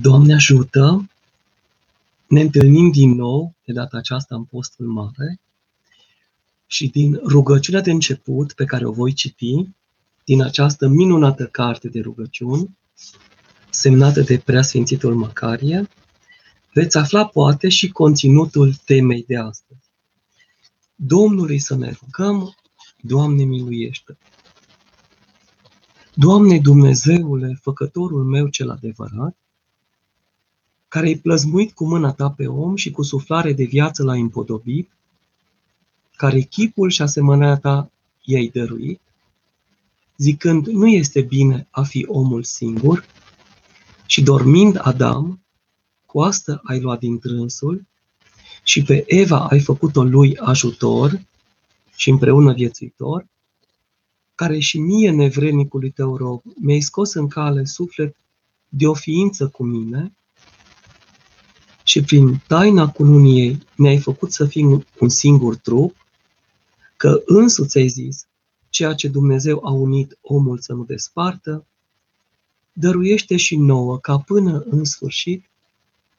Doamne ajută! Ne întâlnim din nou, de data aceasta în postul mare, și din rugăciunea de început pe care o voi citi, din această minunată carte de rugăciuni, semnată de Preasfințitul Macarie, veți afla poate și conținutul temei de astăzi. Domnului să ne rugăm, Doamne miluiește! Doamne Dumnezeule, Făcătorul meu cel adevărat, care ai plăzmuit cu mâna ta pe om și cu suflare de viață l-ai împodobit, care chipul și asemănarea ta i-ai dăruit, zicând, nu este bine a fi omul singur, și dormind Adam, cu asta ai luat din trânsul, și pe Eva ai făcut-o lui ajutor și împreună viețuitor, care și mie, nevrednicului tău rob, mi-ai scos în cale suflet de o ființă cu mine, și prin taina cununiei ne-ai făcut să fim un singur trup, că însuți ai zis, ceea ce Dumnezeu a unit omul să nu despartă, dăruiește și nouă ca până în sfârșit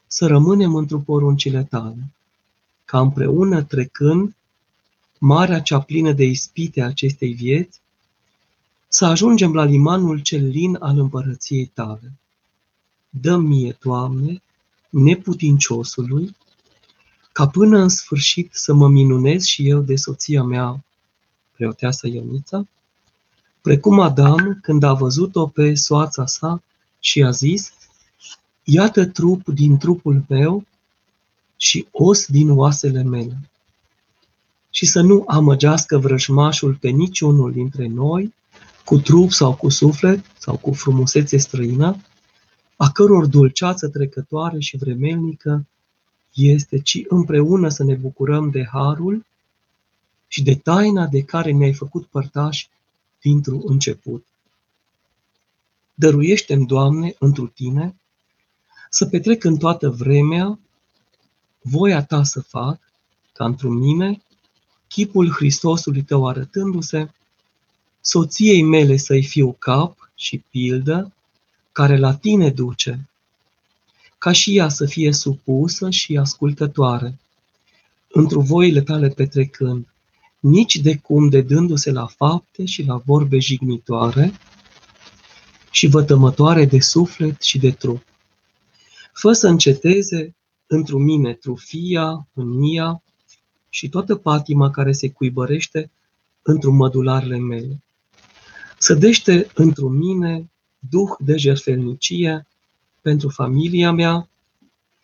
să rămânem într-o poruncile tale, ca împreună trecând marea cea plină de ispite a acestei vieți, să ajungem la limanul cel lin al împărăției tale. Dă mie, Doamne, neputinciosului, ca până în sfârșit să mă minunez și eu de soția mea, preoteasă Ionița, precum Adam când a văzut-o pe soața sa și a zis, iată trup din trupul meu și os din oasele mele. Și să nu amăgească vrăjmașul pe niciunul dintre noi, cu trup sau cu suflet sau cu frumusețe străină, a căror dulceață trecătoare și vremelnică este, ci împreună să ne bucurăm de harul și de taina de care ne-ai făcut părtași dintr-un început. Dăruiește-mi, Doamne, întru Tine, să petrec în toată vremea voia Ta să fac, ca într mine, chipul Hristosului Tău arătându-se, soției mele să-i fiu cap și pildă, care la tine duce, ca și ea să fie supusă și ascultătoare, într voile tale petrecând, nici de cum de dându-se la fapte și la vorbe jignitoare și vătămătoare de suflet și de trup. Fă să înceteze într mine trufia, mânia și toată patima care se cuibărește într mădularele mele. Sădește într mine duh de jertfelnicie pentru familia mea,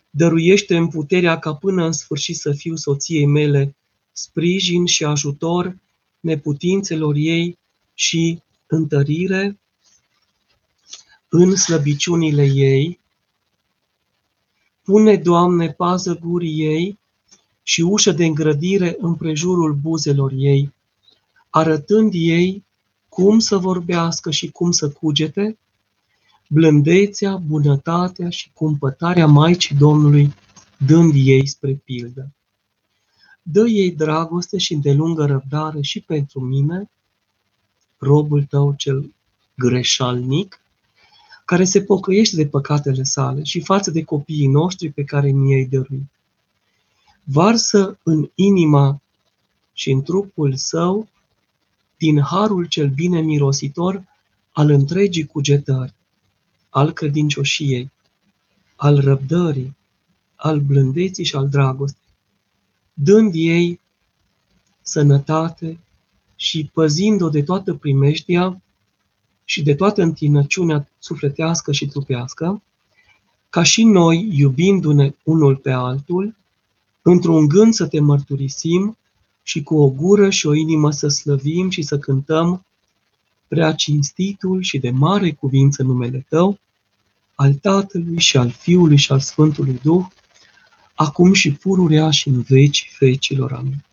dăruiește în puterea ca până în sfârșit să fiu soției mele sprijin și ajutor neputințelor ei și întărire în slăbiciunile ei. Pune, Doamne, pază gurii ei și ușă de îngrădire în prejurul buzelor ei, arătând ei cum să vorbească și cum să cugete, blândețea, bunătatea și cumpătarea Maicii Domnului, dând ei spre pildă. Dă ei dragoste și îndelungă răbdare și pentru mine, robul tău cel greșalnic, care se pocăiește de păcatele sale și față de copiii noștri pe care ni-ai dăruit. Varsă în inima și în trupul său, din harul cel bine mirositor al întregii cugetări, al credincioșiei, al răbdării, al blândeții și al dragostei, dând ei sănătate și păzind-o de toată primeștia și de toată întinăciunea sufletească și trupească, ca și noi, iubindu-ne unul pe altul, într-un gând să te mărturisim și cu o gură și o inimă să slăvim și să cântăm prea cinstitul și de mare cuvință numele Tău, al Tatălui și al Fiului și al Sfântului Duh, acum și pururea și în veci vecilor. Amin.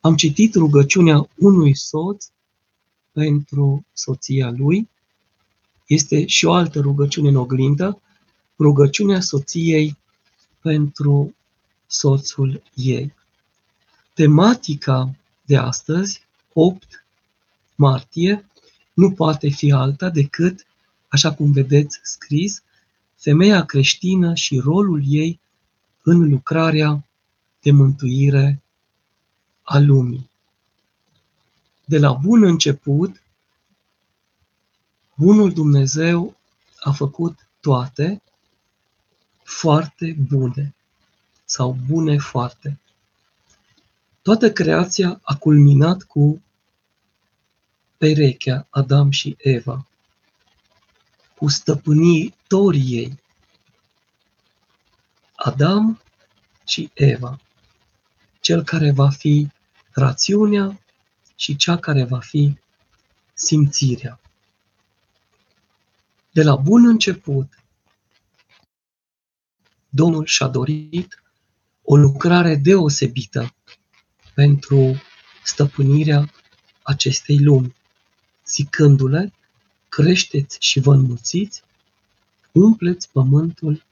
Am citit rugăciunea unui soț pentru soția lui. Este și o altă rugăciune în oglindă, rugăciunea soției pentru soțul ei. Tematica de astăzi, 8 martie, nu poate fi alta decât, așa cum vedeți scris, femeia creștină și rolul ei în lucrarea de mântuire a lumii. De la bun început, Bunul Dumnezeu a făcut toate foarte bune sau bune foarte. Toată creația a culminat cu perechea Adam și Eva, cu stăpânitorii ei, Adam și Eva, cel care va fi rațiunea și cea care va fi simțirea. De la bun început, Domnul și-a dorit o lucrare deosebită pentru stăpânirea acestei lumi, zicându-le, creșteți și vă înmulțiți, umpleți pământul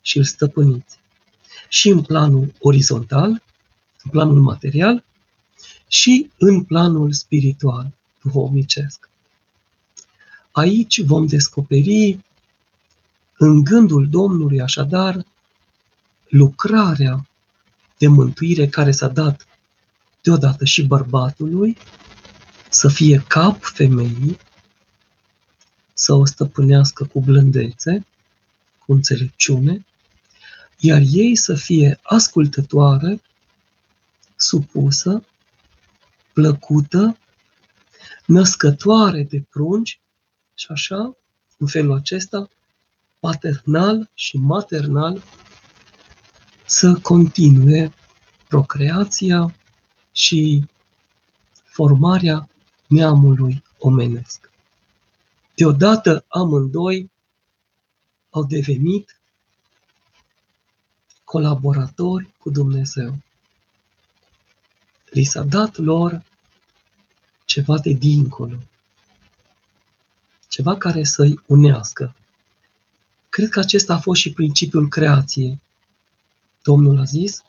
și îl stăpâniți. Și în planul orizontal, în planul material, și în planul spiritual, duhovnicesc. Aici vom descoperi în gândul Domnului, așadar, lucrarea de mântuire care s-a dat deodată și bărbatului, să fie cap femeii, să o stăpânească cu blândețe, cu înțelepciune, iar ei să fie ascultătoare, supusă, plăcută, născătoare de prunci și așa, în felul acesta, paternal și maternal, să continue procreația și formarea neamului omenesc. Deodată amândoi au devenit colaboratori cu Dumnezeu. Li s-a dat lor ceva de dincolo, ceva care să-i unească. Cred că acesta a fost și principiul creației. Domnul a zis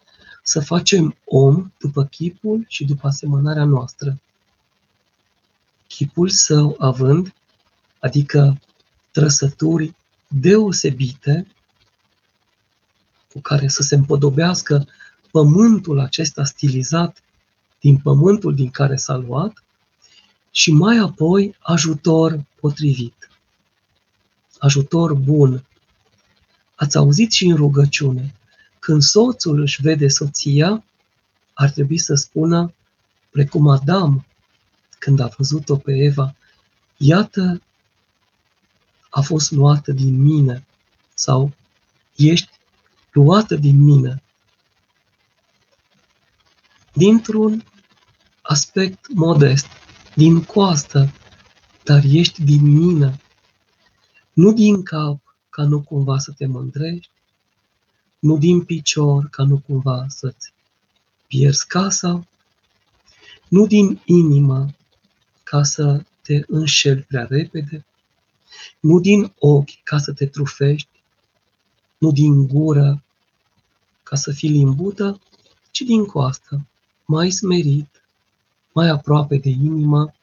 să facem om după chipul și după asemănarea noastră. Chipul său având, adică trăsături deosebite cu care să se împodobească pământul acesta stilizat din pământul din care s-a luat și mai apoi ajutor potrivit, ajutor bun. Ați auzit și în rugăciune, când soțul își vede soția, ar trebui să spună, precum Adam, când a văzut-o pe Eva, iată, a fost luată din mine sau ești luată din mine. Dintr-un aspect modest, din coastă, dar ești din mine, nu din cap, ca nu cumva să te mândrești, nu din picior, ca nu cumva să-ți pierzi casa, nu din inimă, ca să te înșeli prea repede, nu din ochi, ca să te trufești, nu din gură, ca să fii limbută, ci din coastă, mai smerit, mai aproape de inimă,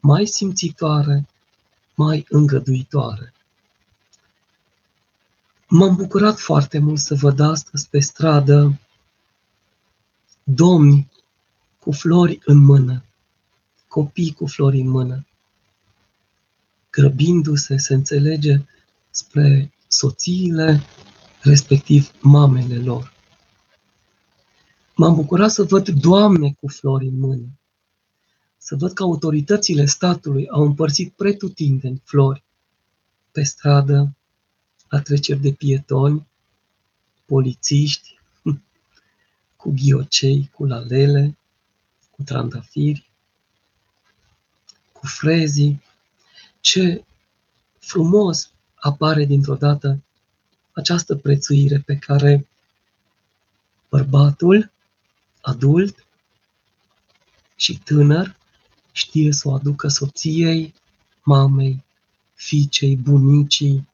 mai simțitoare, mai îngăduitoare. M-am bucurat foarte mult să văd astăzi pe stradă domni cu flori în mână, copii cu flori în mână, grăbindu-se, se înțelege, spre soțiile, respectiv mamele lor. M-am bucurat să văd doamne cu flori în mână, să văd că autoritățile statului au împărțit pretutindeni flori pe stradă, la treceri de pietoni, polițiști, cu ghiocei, cu lalele, cu trandafiri, cu frezii. Ce frumos apare dintr-o dată această prețuire pe care bărbatul adult și tânăr știe să o aducă soției, mamei, fiicei, bunicii,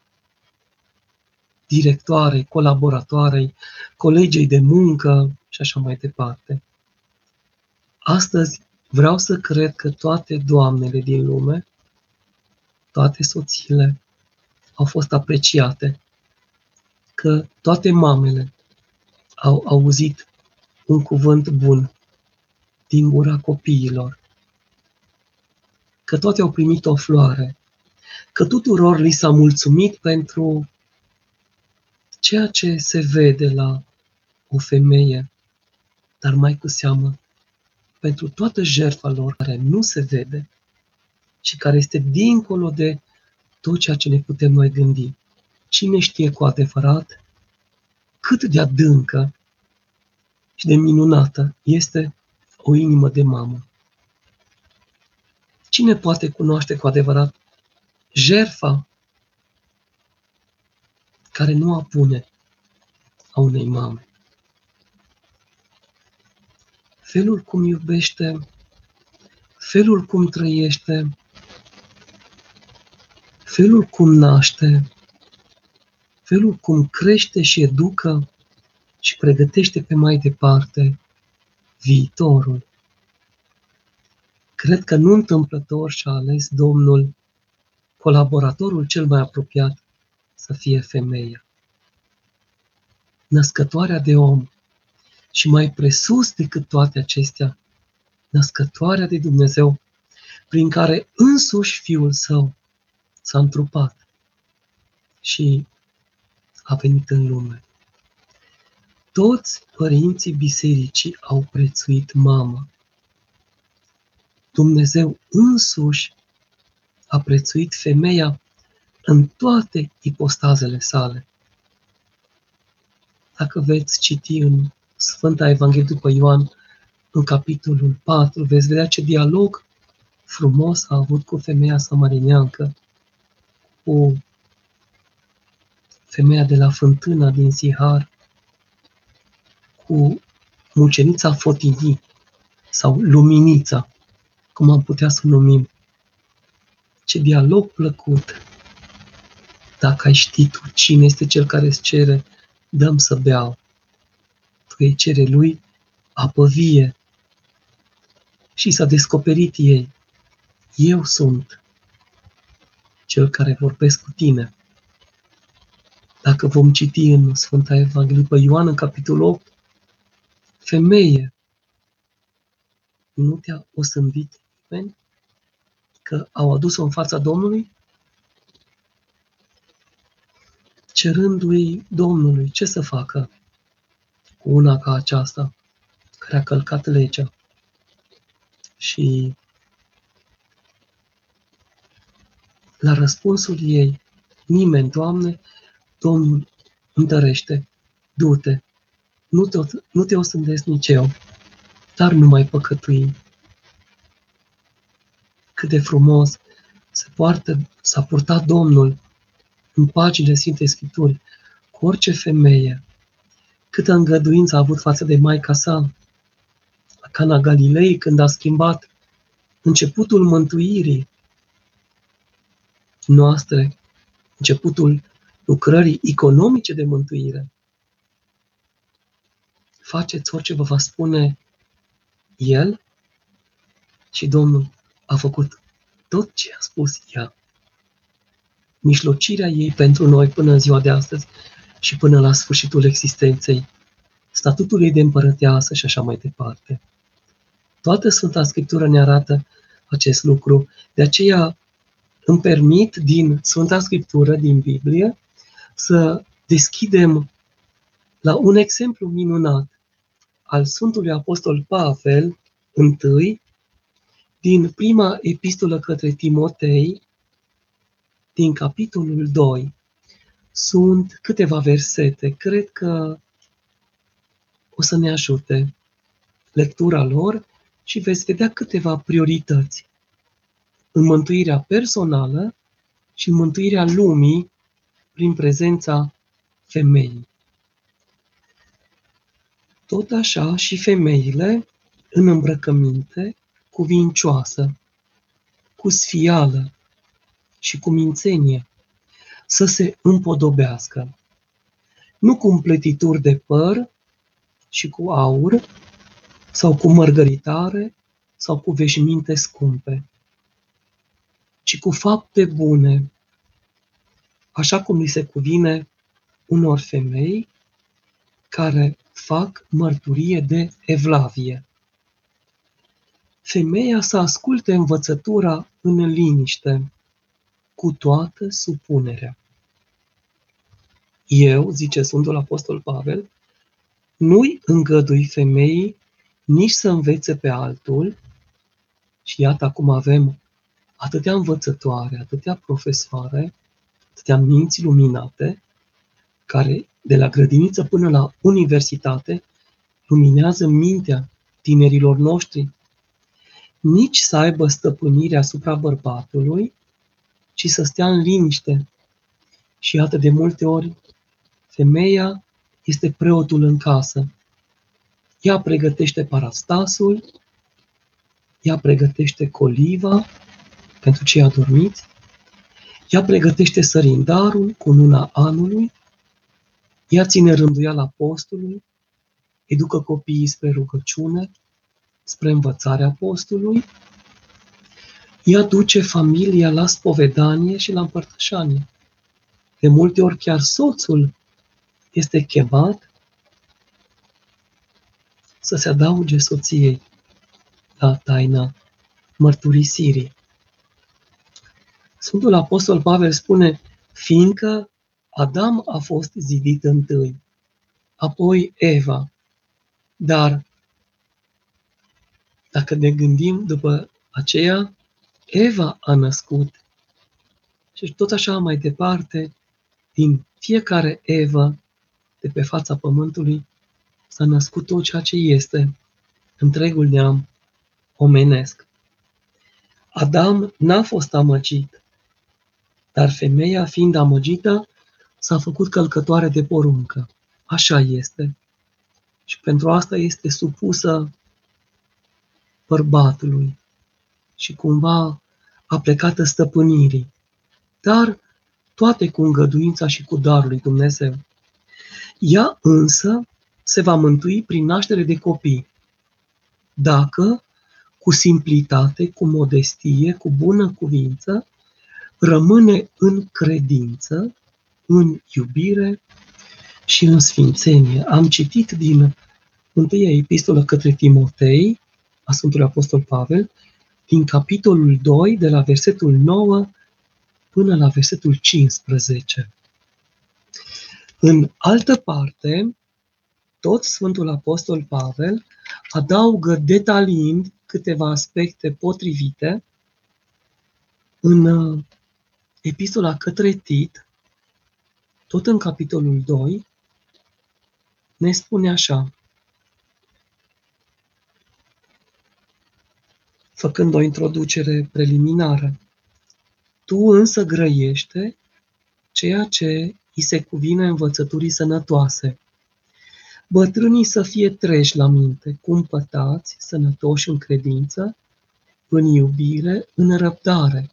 directoarei, colaboratoarei, colegei de muncă și așa mai departe. Astăzi vreau să cred că toate doamnele din lume, toate soțiile, au fost apreciate că toate mamele au auzit un cuvânt bun din gura copiilor, că toate au primit o floare, că tuturor li s-a mulțumit pentru ceea ce se vede la o femeie, dar mai cu seamă pentru toată jertfa lor care nu se vede și care este dincolo de tot ceea ce ne putem noi gândi. Cine știe cu adevărat cât de adâncă și de minunată este o inimă de mamă. Cine poate cunoaște cu adevărat jerfa care nu apune a unei mame? Felul cum iubește, felul cum trăiește, felul cum naște, felul cum crește și educă și pregătește pe mai departe viitorul. Cred că nu întâmplător și-a ales Domnul colaboratorul cel mai apropiat să fie femeia. Născătoarea de om și mai presus decât toate acestea, născătoarea de Dumnezeu, prin care însuși Fiul Său s-a întrupat și a venit în lume. Toți părinții bisericii au prețuit mama. Dumnezeu însuși a prețuit femeia în toate ipostazele sale. Dacă veți citi în Sfânta Evanghelie după Ioan, în capitolul 4, veți vedea ce dialog frumos a avut cu femeia samarineancă, cu femeia de la fântâna din Sihar, cu mucenița Fotinii sau Luminița, cum am putea să o numim. Ce dialog plăcut! Dacă ai ști tu cine este cel care îți cere, dăm să beau. Tu îi cere lui apă vie. Și s-a descoperit ei. Eu sunt cel care vorbesc cu tine. Dacă vom citi în Sfânta Evanghelie pe Ioan, în capitolul 8, femeie, nu te-a osândit nimeni că au adus-o în fața Domnului? Cerându-i Domnului ce să facă cu una ca aceasta, care a călcat legea. Și la răspunsul ei, nimeni, Doamne, Domnul întărește, du-te, nu te, nu te osândesc nici eu, dar nu mai păcătui. Cât de frumos se poartă, s-a purtat Domnul în paginile Sfintei Scripturi cu orice femeie, câtă îngăduință a avut față de Maica sa, la Cana Galilei, când a schimbat începutul mântuirii noastre, începutul lucrării economice de mântuire. Faceți orice vă va spune El și Domnul a făcut tot ce a spus ea. Mișlocirea ei pentru noi până în ziua de astăzi și până la sfârșitul existenței, statutul ei de împărăteasă și așa mai departe. Toată Sfânta Scriptură ne arată acest lucru. De aceea îmi permit din Sfânta Scriptură, din Biblie, să deschidem la un exemplu minunat al Sfântului Apostol Pavel, întâi, din prima epistolă către Timotei, din capitolul 2. Sunt câteva versete, cred că o să ne ajute lectura lor și veți vedea câteva priorități. În mântuirea personală și în mântuirea lumii prin prezența femeii. Tot așa și femeile în îmbrăcăminte cuvincioasă, cu sfială și cu mințenie, să se împodobească, nu cu împletituri de păr și cu aur, sau cu mărgăritare, sau cu veșminte scumpe, ci cu fapte bune, așa cum li se cuvine unor femei care fac mărturie de evlavie. Femeia să asculte învățătura în liniște, cu toată supunerea. Eu, zice Sfântul Apostol Pavel, nu-i îngădui femeii nici să învețe pe altul, și iată acum avem atâtea învățătoare, atâtea profesoare, atâtea minți luminate, care de la grădiniță până la universitate luminează mintea tinerilor noștri, nici să aibă stăpânire asupra bărbatului, ci să stea în liniște. Și iată de multe ori, femeia este preotul în casă. Ea pregătește parastasul, ea pregătește coliva pentru cei adormiți, ea pregătește sărindarul cu luna anului, ea ține rânduiala postului, educă copiii spre rugăciune, spre învățarea postului, ea duce familia la spovedanie și la împărtășanie. De multe ori chiar soțul este chemat să se adauge soției la taina mărturisirii. Sfântul Apostol Pavel spune, fiindcă Adam a fost zidit întâi, apoi Eva, dar dacă ne gândim după aceea, Eva a născut și tot așa mai departe, din fiecare Eva de pe fața pământului s-a născut tot ceea ce este, întregul neam omenesc. Adam n-a fost amăgit, dar femeia, fiind amăgită, s-a făcut călcătoare de poruncă. Așa este. Și pentru asta este supusă bărbatului și cumva a plecată stăpânirii. Dar toate cu îngăduința și cu darul lui Dumnezeu. Ea însă se va mântui prin naștere de copii, dacă cu simplitate, cu modestie, cu bună cuvință, rămâne în credință, în iubire și în sfințenie. Am citit din întâia epistolă către Timotei, a Sfântului Apostol Pavel, din capitolul 2, de la versetul 9 până la versetul 15. În altă parte, tot Sfântul Apostol Pavel adaugă detaliind câteva aspecte potrivite în uh, epistola către Tit, tot în capitolul 2, ne spune așa, făcând o introducere preliminară. Tu însă grăiește ceea ce îi se cuvine învățăturii sănătoase. Bătrânii să fie treji la minte, cumpătați, sănătoși în credință, în iubire, în răbdare.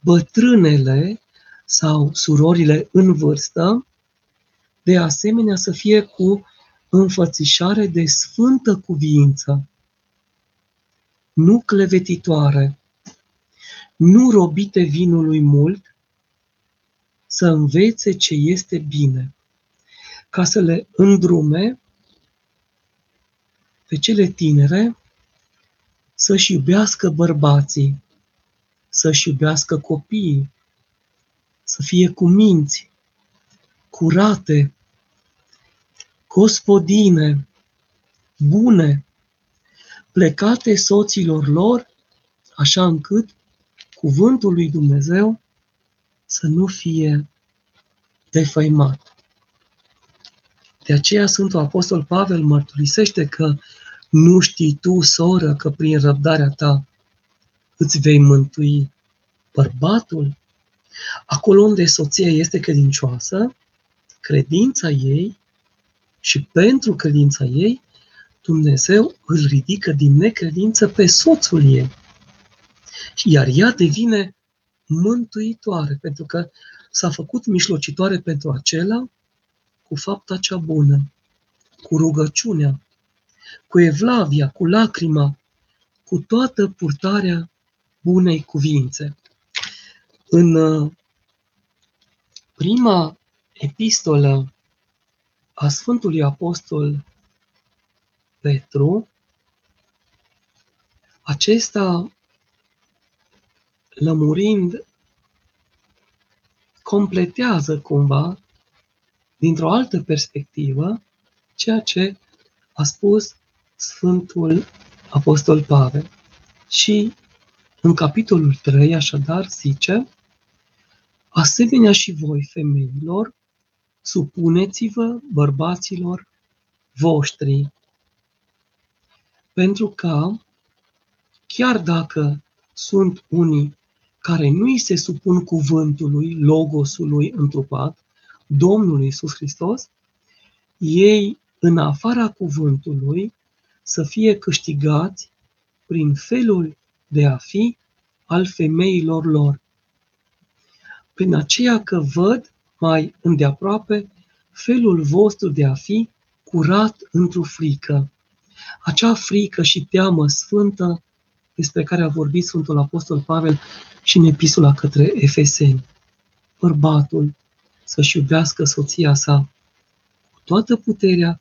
Bătrânele sau surorile în vârstă, de asemenea să fie cu înfățișare de sfântă cuviință, nu clevetitoare, nu robite vinului mult, să învețe ce este bine, ca să le îndrume pe cele tinere să-și iubească bărbații, să-și iubească copiii, să fie cu minți, curate, gospodine, bune, plecate soților lor, așa încât cuvântul lui Dumnezeu să nu fie defăimat. De aceea Sfântul Apostol Pavel mărturisește că nu știi tu, soră, că prin răbdarea ta îți vei mântui bărbatul? Acolo unde soția este credincioasă, credința ei și pentru credința ei, Dumnezeu îl ridică din necredință pe soțul ei. Iar ea devine mântuitoare, pentru că s-a făcut mișlocitoare pentru acela cu fapta cea bună, cu rugăciunea, cu evlavia, cu lacrima, cu toată purtarea bunei cuvințe. În uh, prima epistolă a Sfântului Apostol Petru, acesta lămurind completează cumva dintr-o altă perspectivă ceea ce a spus Sfântul Apostol Pavel. Și în capitolul 3, așadar, zice, asemenea și voi, femeilor, supuneți-vă bărbaților voștri, pentru că, chiar dacă sunt unii care nu îi se supun cuvântului, logosului întrupat, Domnului Iisus Hristos, ei, în afara cuvântului, să fie câștigați prin felul de a fi al femeilor lor. Prin aceea că văd mai îndeaproape felul vostru de a fi curat într-o frică. Acea frică și teamă sfântă despre care a vorbit Sfântul Apostol Pavel și în epistola către Efeseni. Bărbatul să-și iubească soția sa cu toată puterea,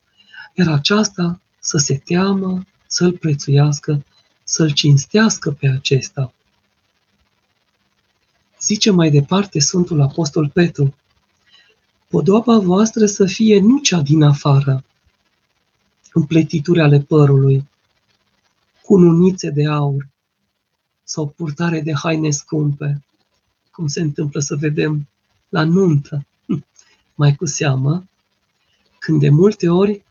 iar aceasta să se teamă, să-l prețuiască, să-l cinstească pe acesta. Zice mai departe Sfântul Apostol Petru, podoaba voastră să fie nu cea din afară, împletituri ale părului, cununițe de aur sau purtare de haine scumpe, cum se întâmplă să vedem la nuntă, mai cu seamă, când de multe ori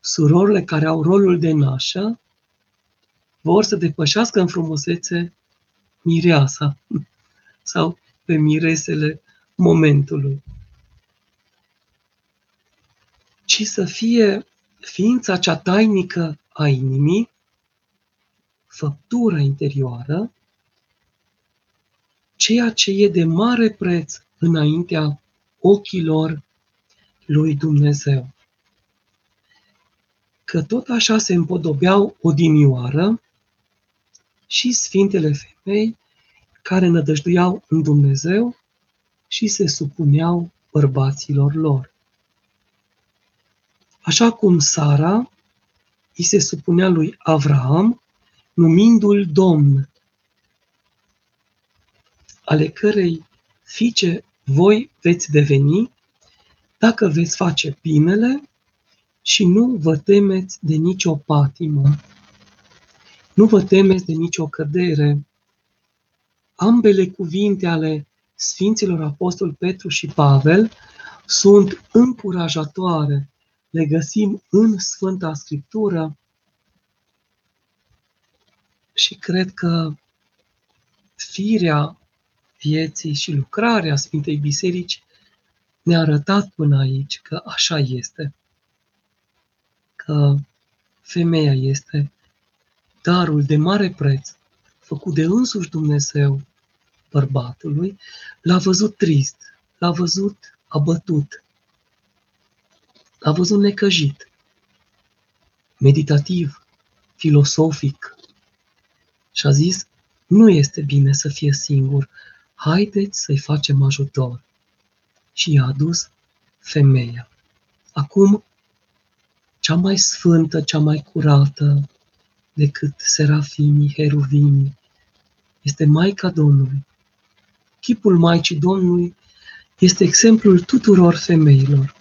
surorile care au rolul de nașă vor să depășească în frumusețe mireasa sau pe miresele momentului, ci să fie ființa cea tainică a inimii, făptura interioară, ceea ce e de mare preț înaintea ochilor lui Dumnezeu. Că tot așa se împodobeau odinioară și sfintele femei care nădăjduiau în Dumnezeu și se supuneau bărbaților lor. Așa cum Sara îi se supunea lui Avraam, numindu-l Domn, ale cărei fiice voi veți deveni dacă veți face binele și nu vă temeți de nicio patimă. Nu vă temeți de nicio cădere. Ambele cuvinte ale Sfinților Apostol Petru și Pavel sunt încurajatoare. Le găsim în Sfânta Scriptură și cred că firea vieții și lucrarea Sfintei Biserici ne-a arătat până aici că așa este, că femeia este darul de mare preț făcut de însuși Dumnezeu bărbatului, l-a văzut trist, l-a văzut abătut, l-a văzut necăjit, meditativ, filosofic și a zis, nu este bine să fie singur, haideți să-i facem ajutor. Și i-a adus femeia. Acum, cea mai sfântă, cea mai curată decât serafimii, heruvimii, este Maica Domnului. Chipul Maicii Domnului este exemplul tuturor femeilor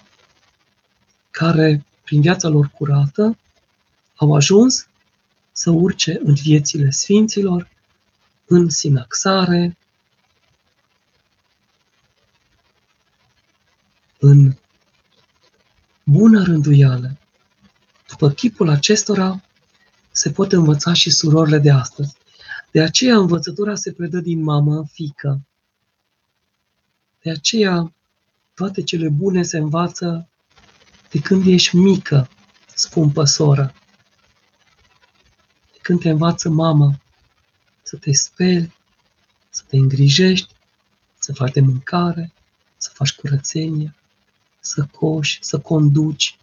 care, prin viața lor curată, au ajuns să urce în viețile sfinților, în sinaxare, în bună rânduială. După chipul acestora se pot învăța și surorile de astăzi. De aceea învățătura se predă din mamă în fică. De aceea toate cele bune se învață de când ești mică, scumpă soră. De când te învață mama să te speli, să te îngrijești, să faci de mâncare, să faci curățenie, să coși, să conduci.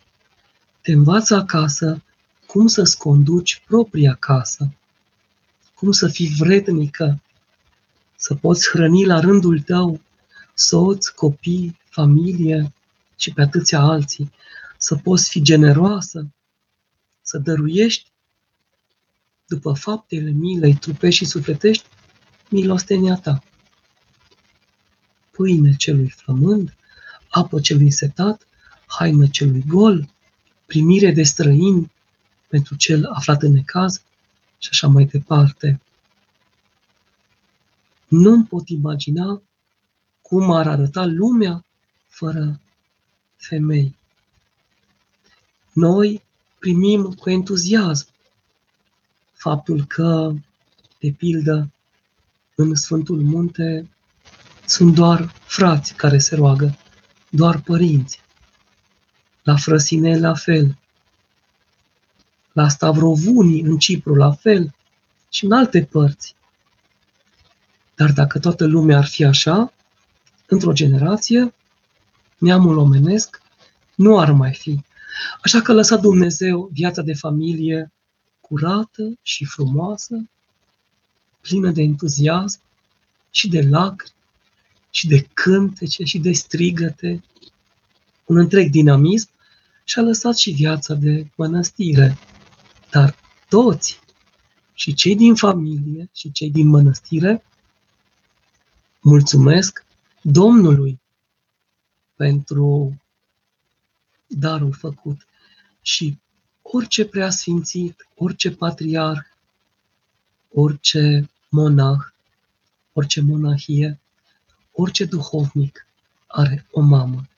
Te învață acasă cum să-ți conduci propria casă, cum să fii vrednică, să poți hrăni la rândul tău soț, copii, familie și pe atâția alții, să poți fi generoasă, să dăruiești după faptele milei trupești și sufletești, milostenia ta. Pâine celui flămând, apă celui setat, haină celui gol, primire de străini pentru cel aflat în necaz și așa mai departe. Nu-mi pot imagina cum ar arăta lumea fără femei. Noi primim cu entuziasm faptul că, de pildă, în Sfântul Munte sunt doar frați care se roagă, doar părinți. La Frăsine la fel, la Stavrovunii în Cipru la fel și în alte părți. Dar dacă toată lumea ar fi așa, într-o generație, neamul omenesc nu ar mai fi. Așa că lăsa Dumnezeu viața de familie curată și frumoasă, plină de entuziasm și de lacrimi și de cântece și de strigăte, un întreg dinamism și a lăsat și viața de mănăstire. Dar toți, și cei din familie și cei din mănăstire, mulțumesc Domnului pentru darul făcut și orice preasfințit, orice patriarh, orice monah, orice monahie, orice duhovnic are o mamă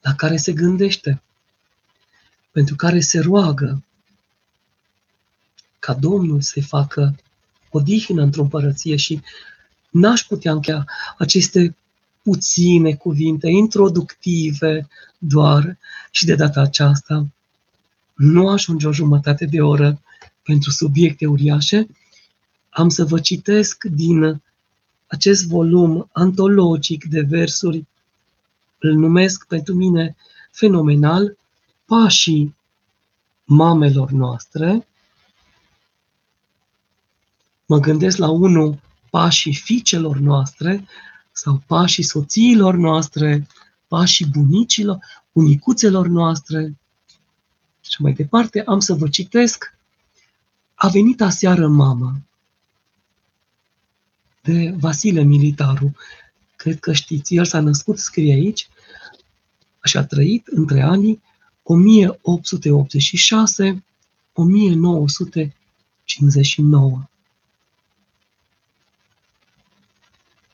la care se gândește, pentru care se roagă ca Domnul să-i facă odihnă într-o împărăție și n-aș putea încheia aceste puține cuvinte introductive doar și de data aceasta nu ajunge o jumătate de oră pentru subiecte uriașe, am să vă citesc din acest volum antologic de versuri, îl numesc pentru mine fenomenal, pașii mamelor noastre. Mă gândesc la unul, pașii fiicelor noastre sau pașii soțiilor noastre, pașii bunicilor, bunicuțelor noastre, și mai departe, am să vă citesc A venit aseară mama de Vasile Militaru. Cred că știți, el s-a născut, scrie aici, și a trăit între anii 1886-1959.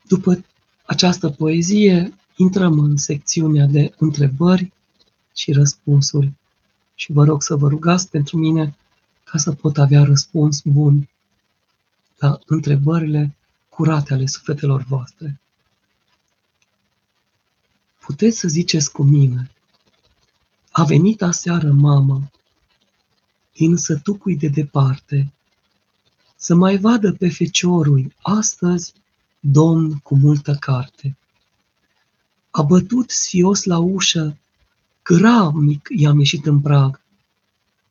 După această poezie, intrăm în secțiunea de întrebări și răspunsuri și vă rog să vă rugați pentru mine ca să pot avea răspuns bun la întrebările curate ale sufletelor voastre. Puteți să ziceți cu mine, a venit aseară mama din sătucui de departe, să mai vadă pe feciorul astăzi domn cu multă carte. A bătut sfios la ușă Gravnic i-am ieșit în prag.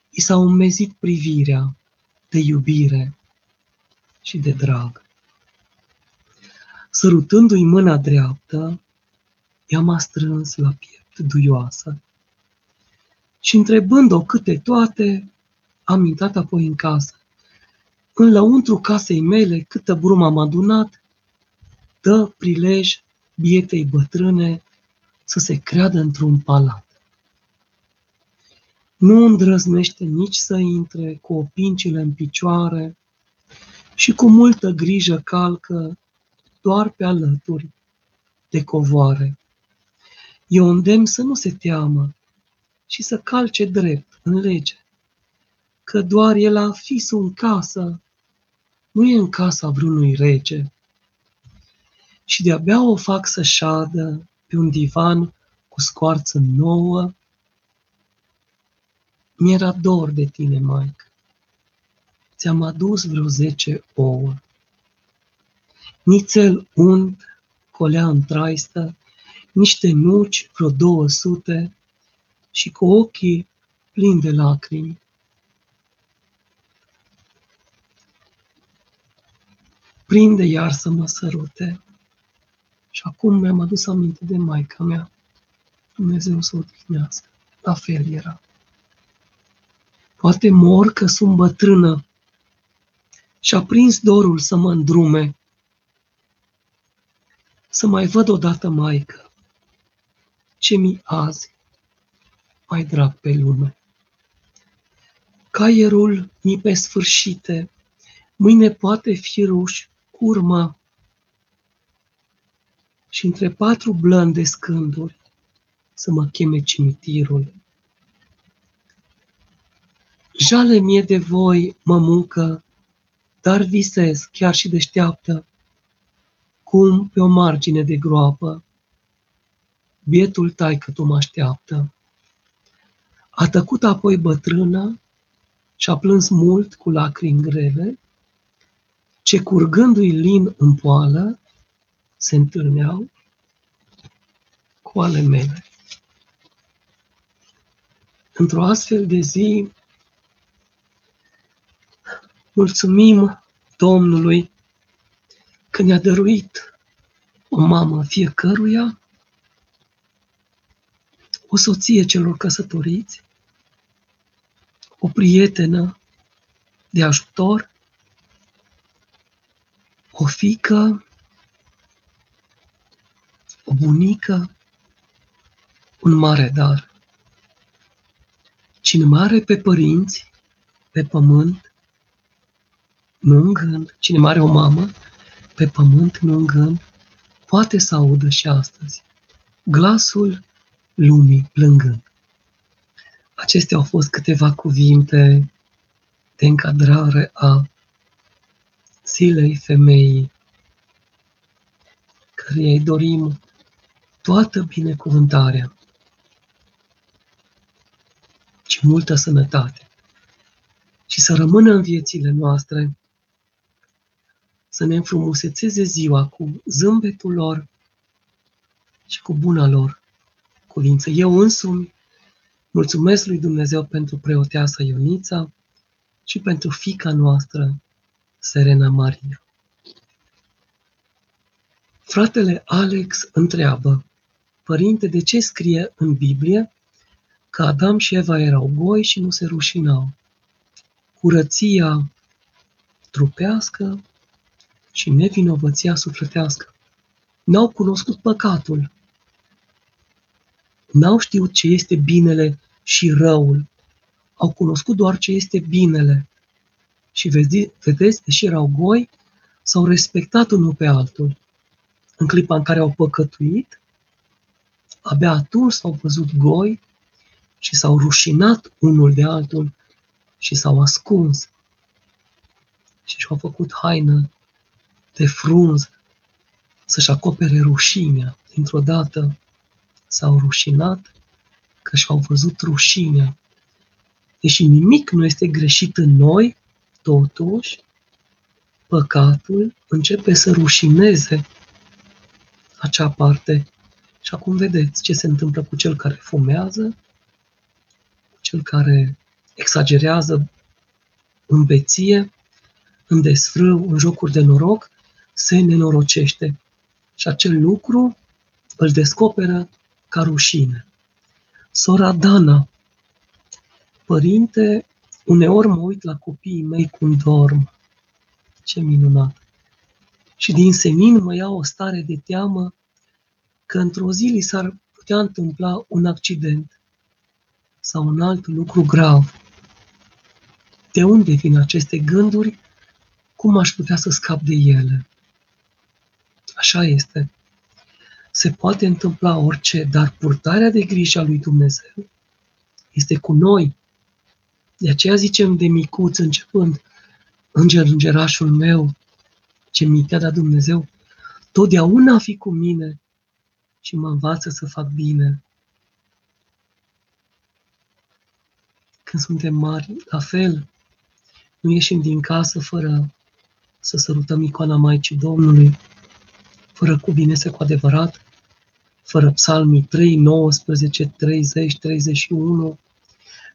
I s-a umezit privirea de iubire și de drag. Sărutându-i mâna dreaptă, i-am strâns la piept duioasă. Și întrebând-o câte toate, am intrat apoi în casă. În lăuntru casei mele, câtă brum am adunat, dă prilej bietei bătrâne să se creadă într-un palat nu îndrăznește nici să intre cu opincile în picioare și cu multă grijă calcă doar pe alături de covoare. Eu îndemn să nu se teamă și să calce drept în lege, că doar e la fisul în casă, nu e în casa vreunui rege. Și de-abia o fac să șadă pe un divan cu scoarță nouă, mi-era dor de tine, Mike. Ți-am adus vreo zece ouă. Nițel unt, colea în traistă, niște nuci, vreo două sute, și cu ochii plini de lacrimi. Prinde iar să mă sărute. Și acum mi-am adus aminte de maica mea. Dumnezeu să o odihnească. La fel era. Poate mor că sunt bătrână și a prins dorul să mă îndrume, să mai văd odată maică ce mi azi mai drag pe lume. Caierul mi pe sfârșite, mâine poate fi ruș curma și între patru blânde scânduri să mă cheme cimitirul. Jale mie de voi, mămucă, dar visez, chiar și deșteaptă, cum pe o margine de groapă, bietul taică tu mă așteaptă. A tăcut apoi bătrâna și-a plâns mult cu lacrimi grele, ce curgându-i lin în poală, se întâlneau cu ale mele. Într-o astfel de zi, mulțumim Domnului că ne-a dăruit o mamă fiecăruia, o soție celor căsătoriți, o prietenă de ajutor, o fică, o bunică, un mare dar. Cine mare pe părinți, pe pământ, nu în gând, cine mare o mamă, pe pământ, nu în gând, poate să audă și astăzi glasul lumii plângând. Acestea au fost câteva cuvinte de încadrare a zilei femeii, care îi dorim toată binecuvântarea și multă sănătate și să rămână în viețile noastre, să ne înfrumusețeze ziua cu zâmbetul lor și cu buna lor cuvință. Eu însumi mulțumesc lui Dumnezeu pentru preoteasa Ionița și pentru fica noastră, Serena Maria. Fratele Alex întreabă, Părinte, de ce scrie în Biblie că Adam și Eva erau goi și nu se rușinau? Curăția trupească și nevinovăția sufletească. N-au cunoscut păcatul. N-au știut ce este binele și răul. Au cunoscut doar ce este binele. Și vedeți, deși erau goi, s-au respectat unul pe altul. În clipa în care au păcătuit, abia atunci s-au văzut goi și s-au rușinat unul de altul și s-au ascuns și și-au făcut haină de frunz să-și acopere rușinea. Dintr-o dată s-au rușinat că și-au văzut rușinea. Deși nimic nu este greșit în noi, totuși, păcatul începe să rușineze acea parte. Și acum vedeți ce se întâmplă cu cel care fumează, cu cel care exagerează în beție, în desfrâu, în jocuri de noroc, se nenorocește. Și acel lucru îl descoperă ca rușine. Sora Dana, părinte, uneori mă uit la copiii mei cum dorm. Ce minunat! Și din senin mă ia o stare de teamă că într-o zi li s-ar putea întâmpla un accident sau un alt lucru grav. De unde vin aceste gânduri? Cum aș putea să scap de ele? Așa este se poate întâmpla orice, dar purtarea de grijă a lui Dumnezeu este cu noi. De aceea zicem de micuț începând, Înger, îngerașul meu, ce mi te-a dat Dumnezeu, totdeauna fi cu mine și mă învață să fac bine. Când suntem mari, la fel, nu ieșim din casă fără să sărutăm icoana Maicii Domnului, fără cuvinte cu adevărat, fără psalmii 3, 19, 30, 31,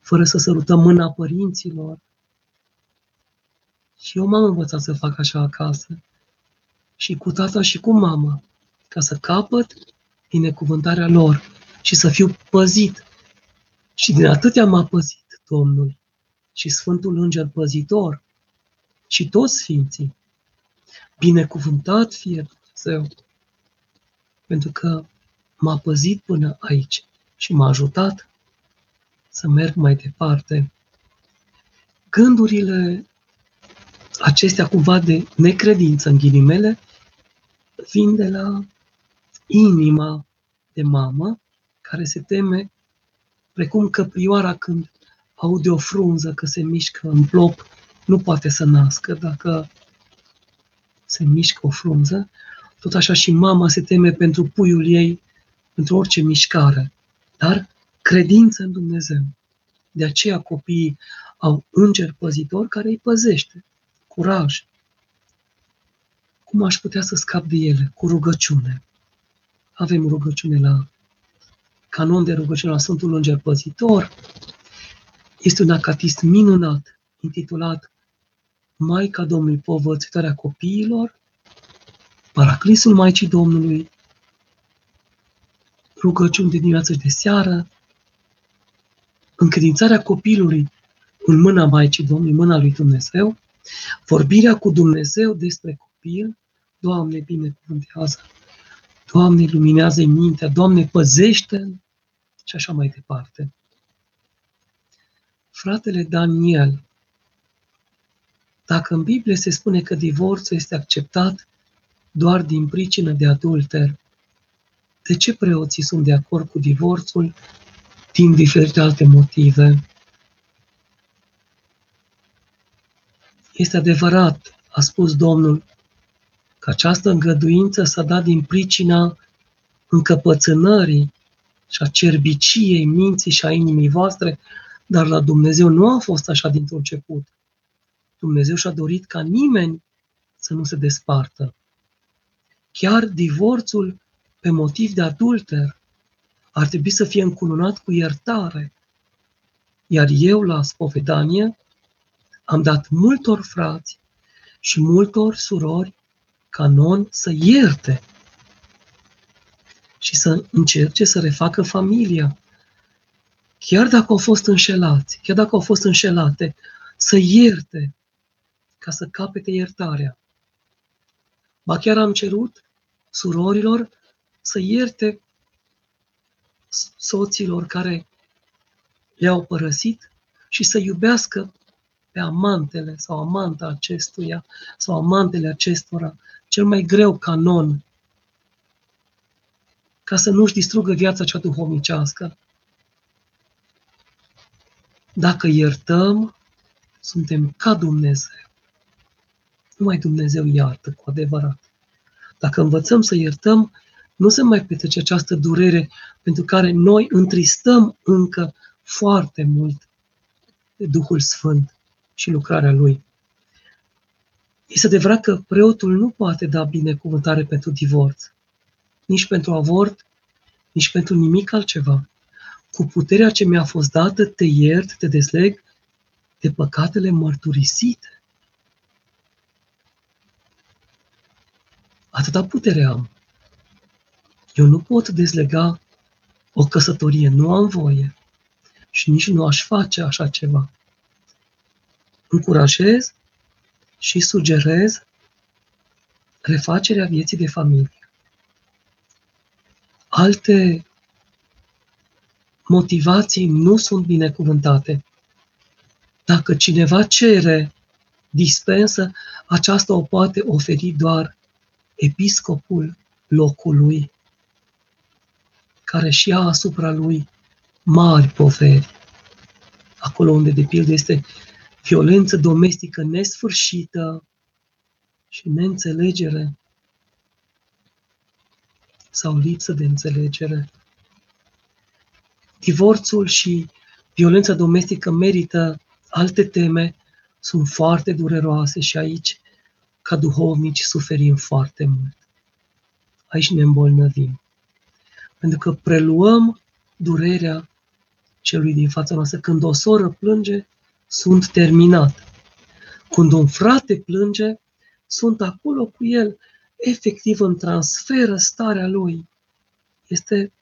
fără să sărutăm mâna părinților. Și eu m-am învățat să fac așa acasă. Și cu tata și cu mama, ca să capăt binecuvântarea lor. și să fiu păzit. Și din atâtea m-a păzit Domnul și Sfântul Înger Păzitor și toți Sfinții. Binecuvântat fie Dumnezeu, pentru că m-a păzit până aici și m-a ajutat să merg mai departe. Gândurile acestea cumva de necredință în ghilimele vin de la inima de mamă care se teme precum căprioara când aude o frunză că se mișcă în plop, nu poate să nască dacă se mișcă o frunză, tot așa și mama se teme pentru puiul ei, pentru orice mișcare. Dar credință în Dumnezeu. De aceea copiii au înger păzitor care îi păzește. Curaj. Cum aș putea să scap de ele? Cu rugăciune. Avem rugăciune la canon de rugăciune la Sfântul Înger Păzitor. Este un acatist minunat, intitulat Maica Domnului Povățitoarea Copiilor, Paraclisul Maicii Domnului, rugăciuni de dimineață și de seară, încredințarea copilului în mâna Maicii Domnului, în mâna lui Dumnezeu, vorbirea cu Dumnezeu despre copil, Doamne, binecuvântează, Doamne, luminează mintea, Doamne, păzește și așa mai departe. Fratele Daniel, dacă în Biblie se spune că divorțul este acceptat doar din pricină de adulter, de ce preoții sunt de acord cu divorțul din diferite alte motive? Este adevărat, a spus Domnul, că această îngăduință s-a dat din pricina încăpățânării și a cerbiciei minții și a inimii voastre, dar la Dumnezeu nu a fost așa dintr-un început. Dumnezeu și-a dorit ca nimeni să nu se despartă. Chiar divorțul pe motiv de adulter ar trebui să fie încununat cu iertare. Iar eu, la spovedanie, am dat multor frați și multor surori canon să ierte și să încerce să refacă familia. Chiar dacă au fost înșelați, chiar dacă au fost înșelate, să ierte ca să capete iertarea. Ba chiar am cerut surorilor să ierte soților care le-au părăsit și să iubească pe amantele sau amanta acestuia sau amantele acestora, cel mai greu canon, ca să nu-și distrugă viața cea duhovnicească. Dacă iertăm, suntem ca Dumnezeu. Numai Dumnezeu iartă cu adevărat. Dacă învățăm să iertăm, nu se mai petrece această durere pentru care noi întristăm încă foarte mult de Duhul Sfânt și lucrarea Lui. Este adevărat că preotul nu poate da binecuvântare pentru divorț, nici pentru avort, nici pentru nimic altceva. Cu puterea ce mi-a fost dată, te iert, te desleg de păcatele mărturisite. Atâta putere am. Eu nu pot dezlega o căsătorie, nu am voie și nici nu aș face așa ceva. Încurajez și sugerez refacerea vieții de familie. Alte motivații nu sunt binecuvântate. Dacă cineva cere dispensă, aceasta o poate oferi doar episcopul locului, care și ia asupra lui mari poveri. Acolo unde, de pildă, este violență domestică nesfârșită și neînțelegere sau lipsă de înțelegere. Divorțul și violența domestică merită alte teme, sunt foarte dureroase și aici, ca duhovnici, suferim foarte mult. Aici ne îmbolnăvim. Pentru că preluăm durerea celui din fața noastră. Când o soră plânge, sunt terminat. Când un frate plânge, sunt acolo cu el, efectiv îmi transferă starea lui. Este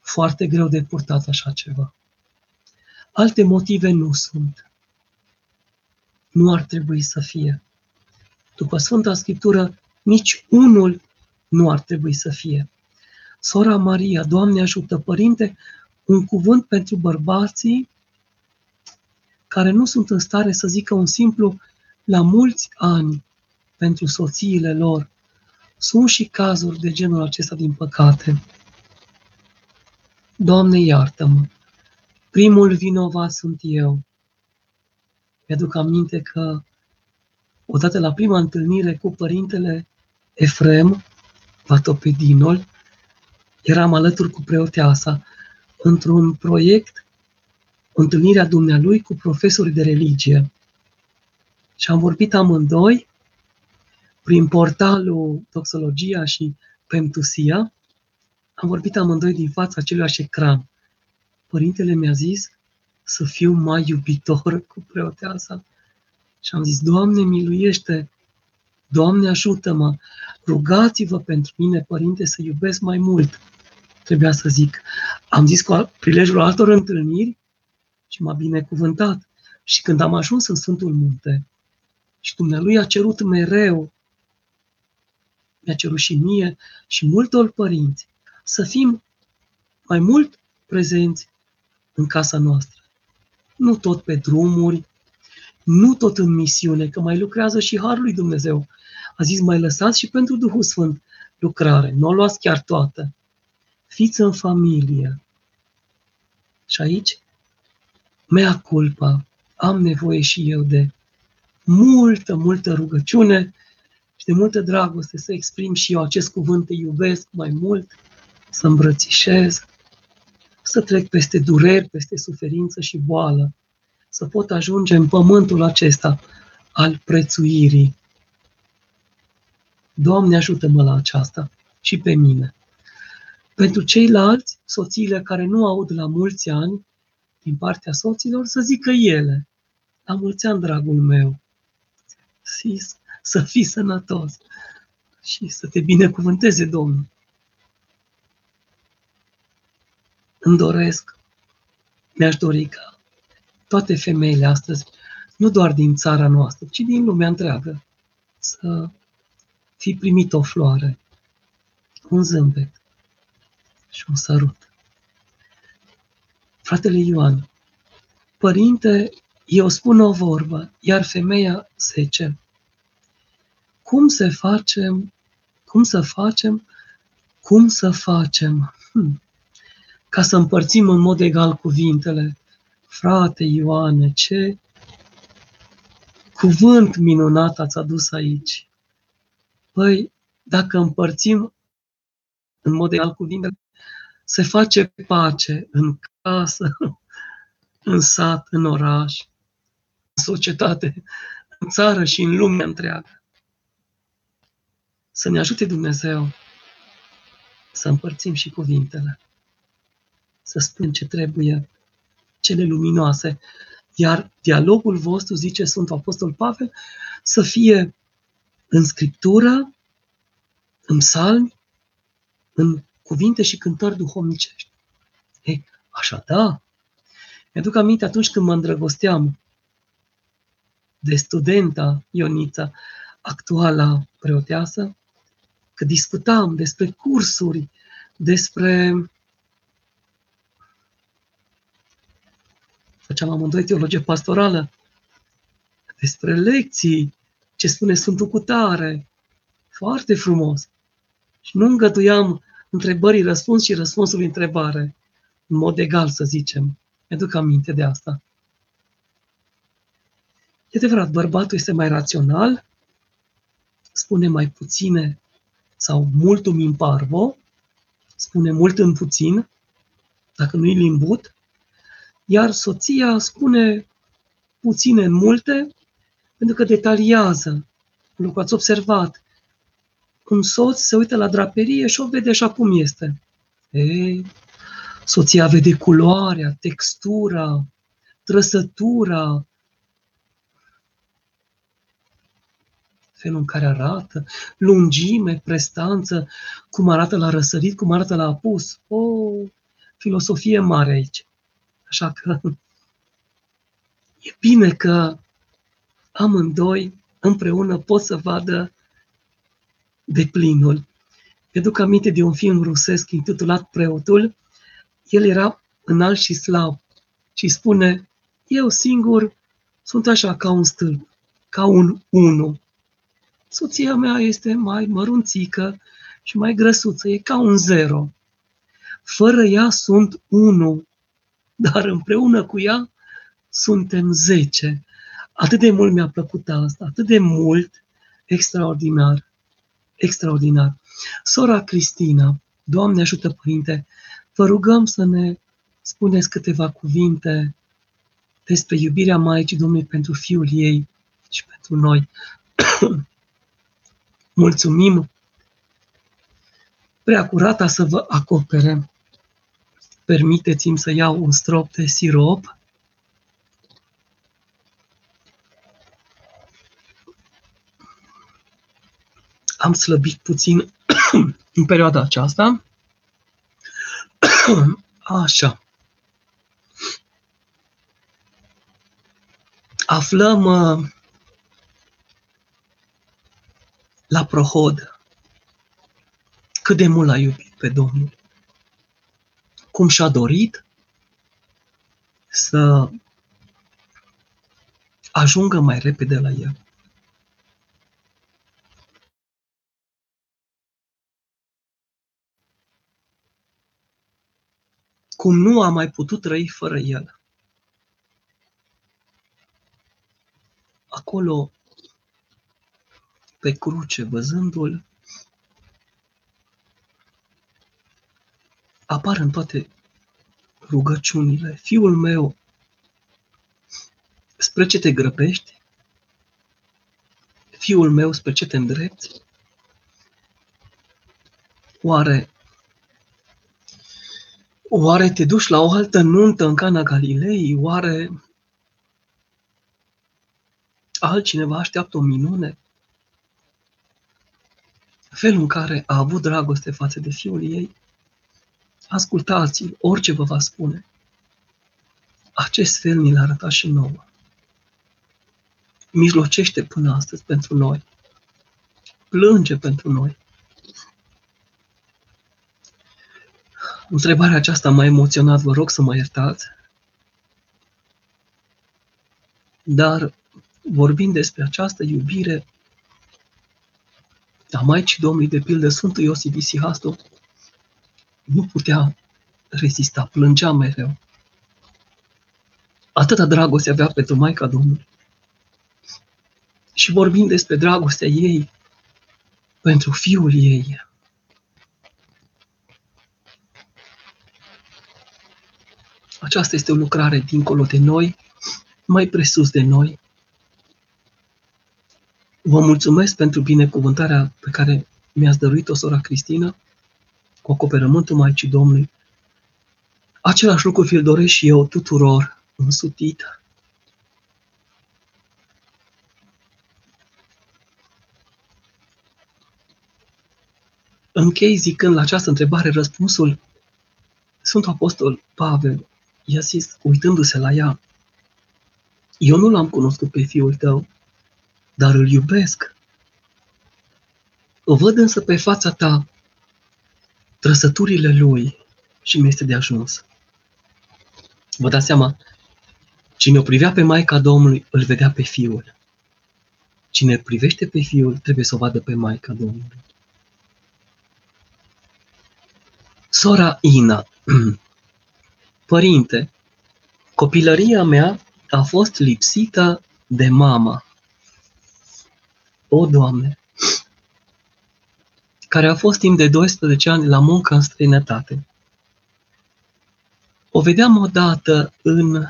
foarte greu de purtat așa ceva. Alte motive nu sunt. Nu ar trebui să fie. După Sfânta Scriptură, nici unul nu ar trebui să fie. Sora Maria, Doamne ajută, Părinte, un cuvânt pentru bărbații care nu sunt în stare să zică un simplu la mulți ani pentru soțiile lor. Sunt și cazuri de genul acesta, din păcate. Doamne, iartă-mă! Primul vinovat sunt eu. Mi-aduc aminte că odată la prima întâlnire cu părintele Efrem, Vatopedinol, eram alături cu preoteasa într-un proiect, întâlnirea dumnealui cu profesori de religie. Și am vorbit amândoi prin portalul Toxologia și Pemtusia, am vorbit amândoi din fața acelui ecran. Părintele mi-a zis să fiu mai iubitor cu preoteasa. Și am zis, Doamne, miluiește, Doamne, ajută-mă, rugați-vă pentru mine, Părinte, să iubesc mai mult. Trebuia să zic. Am zis cu prilejul altor întâlniri și m-a binecuvântat. Și când am ajuns în Sfântul Munte și Dumnealui a cerut mereu, mi-a cerut și mie și multor părinți, să fim mai mult prezenți în casa noastră. Nu tot pe drumuri, nu tot în misiune, că mai lucrează și Harul lui Dumnezeu. A zis, mai lăsați și pentru Duhul Sfânt lucrare, nu o luați chiar toată. Fiți în familie. Și aici, mea culpa, am nevoie și eu de multă, multă rugăciune și de multă dragoste să exprim și eu acest cuvânt, te iubesc mai mult, să îmbrățișez, să trec peste dureri, peste suferință și boală, să pot ajunge în pământul acesta al prețuirii. Doamne, ajută-mă la aceasta și pe mine. Pentru ceilalți, soțiile care nu aud la mulți ani din partea soților, să zică ele, la mulți ani, dragul meu, Sis, să fii sănătos și să te binecuvânteze Domnul. îmi doresc, mi-aș dori ca toate femeile astăzi, nu doar din țara noastră, ci din lumea întreagă, să fi primit o floare, un zâmbet și un sărut. Fratele Ioan, părinte, eu spun o vorbă, iar femeia zice, cum să facem, cum să facem, cum să facem? Hmm ca să împărțim în mod egal cuvintele. Frate Ioane, ce cuvânt minunat ați adus aici. Păi, dacă împărțim în mod egal cuvintele, se face pace în casă, în sat, în oraș, în societate, în țară și în lumea întreagă. Să ne ajute Dumnezeu să împărțim și cuvintele să spunem ce trebuie, cele luminoase. Iar dialogul vostru, zice Sfântul Apostol Pavel, să fie în scriptură, în psalmi, în cuvinte și cântări duhovnicești. Ei, așa da. Mi-aduc aminte atunci când mă îndrăgosteam de studenta Ionița, actuala preoteasă, că discutam despre cursuri, despre făceam amândoi teologie pastorală, despre lecții, ce spune Sfântul Cutare. Foarte frumos. Și nu îngăduiam întrebării răspuns și răspunsul întrebare, în mod egal, să zicem. Mi-aduc aminte de asta. E adevărat, bărbatul este mai rațional, spune mai puține sau multum in parvo, spune mult în puțin, dacă nu-i limbut, iar soția spune puține în multe, pentru că detaliază. Lucru ați observat. Un soț se uită la draperie și o vede așa cum este. Ei, soția vede culoarea, textura, trăsătura, felul în care arată, lungime, prestanță, cum arată la răsărit, cum arată la apus. Oh, filosofie mare aici. Așa că e bine că amândoi împreună pot să vadă de plinul. Eu duc aminte de un film rusesc intitulat Preotul. El era înalt și slab și spune, eu singur sunt așa ca un stâlp, ca un unu. Soția mea este mai mărunțică și mai grăsuță, e ca un zero. Fără ea sunt unu, dar împreună cu ea suntem zece. Atât de mult mi-a plăcut asta, atât de mult, extraordinar, extraordinar. Sora Cristina, Doamne ajută Părinte, vă rugăm să ne spuneți câteva cuvinte despre iubirea Maicii Domnului pentru Fiul ei și pentru noi. Mulțumim prea curata să vă acopere. Permiteți-mi să iau un strop de sirop. Am slăbit puțin în perioada aceasta. Așa. Aflăm uh, la Prohod cât de mult l-a iubit pe Domnul. Cum și-a dorit să ajungă mai repede la el. Cum nu a mai putut trăi fără el. Acolo, pe cruce, văzându-l, apar în toate rugăciunile. Fiul meu, spre ce te grăbești? Fiul meu, spre ce te îndrepți? Oare Oare te duci la o altă nuntă în Cana Galilei? Oare altcineva așteaptă o minune? Felul în care a avut dragoste față de fiul ei ascultați-l, orice vă va spune. Acest fel mi l-a arătat și nouă. Mijlocește până astăzi pentru noi. Plânge pentru noi. Întrebarea aceasta m-a emoționat, vă rog să mă iertați. Dar vorbind despre această iubire a Maicii Domnului, de pildă Sfântul Iosif Isihastu, nu putea rezista, plângea mereu. Atâta dragoste avea pentru Maica Domnului. Și vorbind despre dragostea ei pentru fiul ei. Aceasta este o lucrare dincolo de noi, mai presus de noi. Vă mulțumesc pentru binecuvântarea pe care mi-ați dăruit-o, sora Cristina cu acoperământul Maicii Domnului. Același lucru vi-l doresc și eu tuturor însutit. Închei zicând la această întrebare răspunsul Sfântul Apostol Pavel i-a zis, uitându-se la ea, eu nu l-am cunoscut pe fiul tău, dar îl iubesc. O văd însă pe fața ta trăsăturile lui și mi este de ajuns. Vă dați seama, cine o privea pe Maica Domnului, îl vedea pe Fiul. Cine privește pe Fiul, trebuie să o vadă pe Maica Domnului. Sora Ina, Părinte, copilăria mea a fost lipsită de mama. O, Doamne, care a fost timp de 12 ani la muncă în străinătate. O vedeam odată în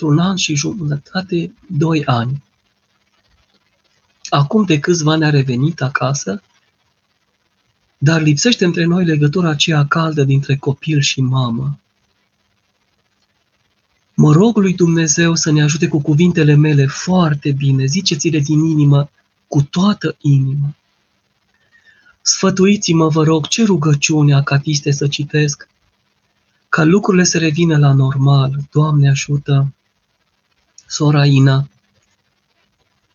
un an și jumătate, doi ani. Acum de câțiva ani a revenit acasă, dar lipsește între noi legătura aceea caldă dintre copil și mamă. Mă rog lui Dumnezeu să ne ajute cu cuvintele mele foarte bine, ziceți-le din inimă, cu toată inima. Sfătuiți-mă, vă rog, ce rugăciune acatiste să citesc ca lucrurile să revină la normal. Doamne ajută, sora Ina.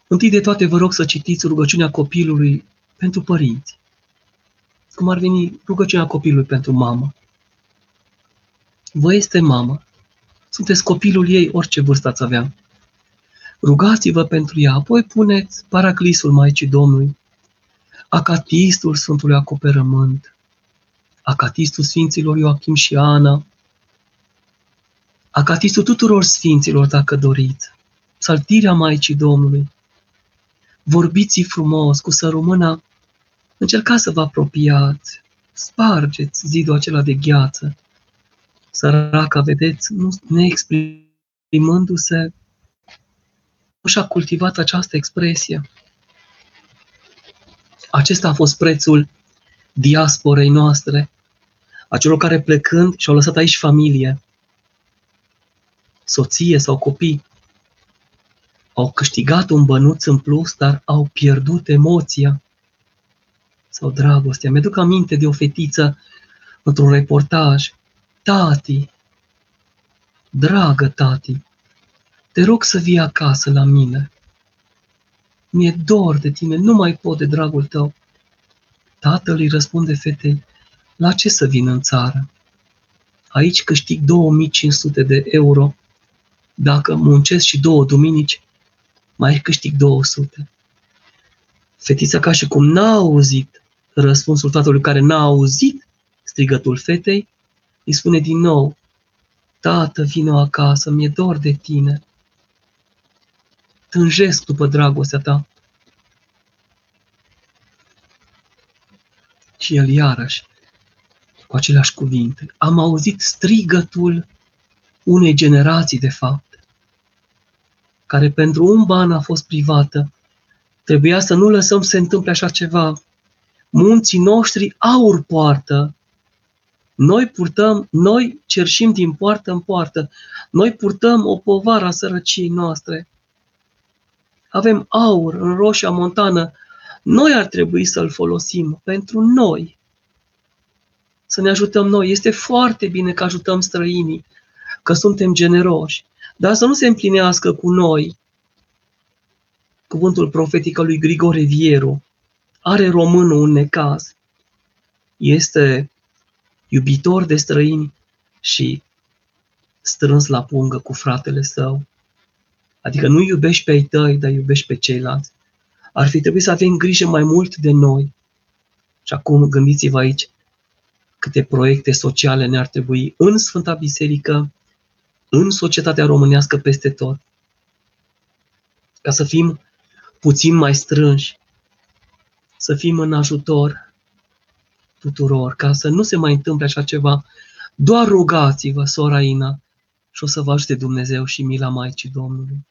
Întâi de toate vă rog să citiți rugăciunea copilului pentru părinți. Cum ar veni rugăciunea copilului pentru mamă. Vă este mamă. Sunteți copilul ei, orice vârstă ați avea. Rugați-vă pentru ea, apoi puneți paraclisul Maicii Domnului, acatistul Sfântului Acoperământ, acatistul Sfinților Ioachim și Ana, acatistul tuturor Sfinților, dacă doriți, saltirea Maicii Domnului. Vorbiți frumos, cu sărumâna, încercați să vă apropiați, spargeți zidul acela de gheață. Săraca, vedeți, nu neexprimându-se, nu și-a cultivat această expresie. Acesta a fost prețul diasporei noastre, a celor care plecând și-au lăsat aici familie, soție sau copii, au câștigat un bănuț în plus, dar au pierdut emoția sau dragostea. Mi-aduc aminte de o fetiță într-un reportaj. Tati, dragă tati, te rog să vii acasă la mine. Mi-e dor de tine, nu mai pot de dragul tău. Tatăl îi răspunde fetei, la ce să vin în țară? Aici câștig 2500 de euro. Dacă muncesc și două duminici, mai câștig 200. Fetița ca și cum n-a auzit răspunsul tatălui care n-a auzit strigătul fetei, îi spune din nou, Tată, vină acasă, mi-e dor de tine tânjesc după dragostea ta. Și el iarăși, cu aceleași cuvinte, am auzit strigătul unei generații, de fapt, care pentru un ban a fost privată. Trebuia să nu lăsăm să se întâmple așa ceva. Munții noștri aur poartă. Noi purtăm, noi cerșim din poartă în poartă. Noi purtăm o povară a sărăciei noastre avem aur în roșia montană, noi ar trebui să-l folosim pentru noi. Să ne ajutăm noi. Este foarte bine că ajutăm străinii, că suntem generoși, dar să nu se împlinească cu noi cuvântul profetic al lui Grigore Vieru. Are românul un necaz. Este iubitor de străini și strâns la pungă cu fratele său. Adică nu iubești pe ei tăi, dar iubești pe ceilalți. Ar fi trebuit să avem grijă mai mult de noi. Și acum gândiți-vă aici câte proiecte sociale ne-ar trebui în Sfânta Biserică, în societatea românească peste tot. Ca să fim puțin mai strânși, să fim în ajutor tuturor, ca să nu se mai întâmple așa ceva. Doar rugați-vă, sora Ina, și o să vă ajute Dumnezeu și mila Maicii Domnului.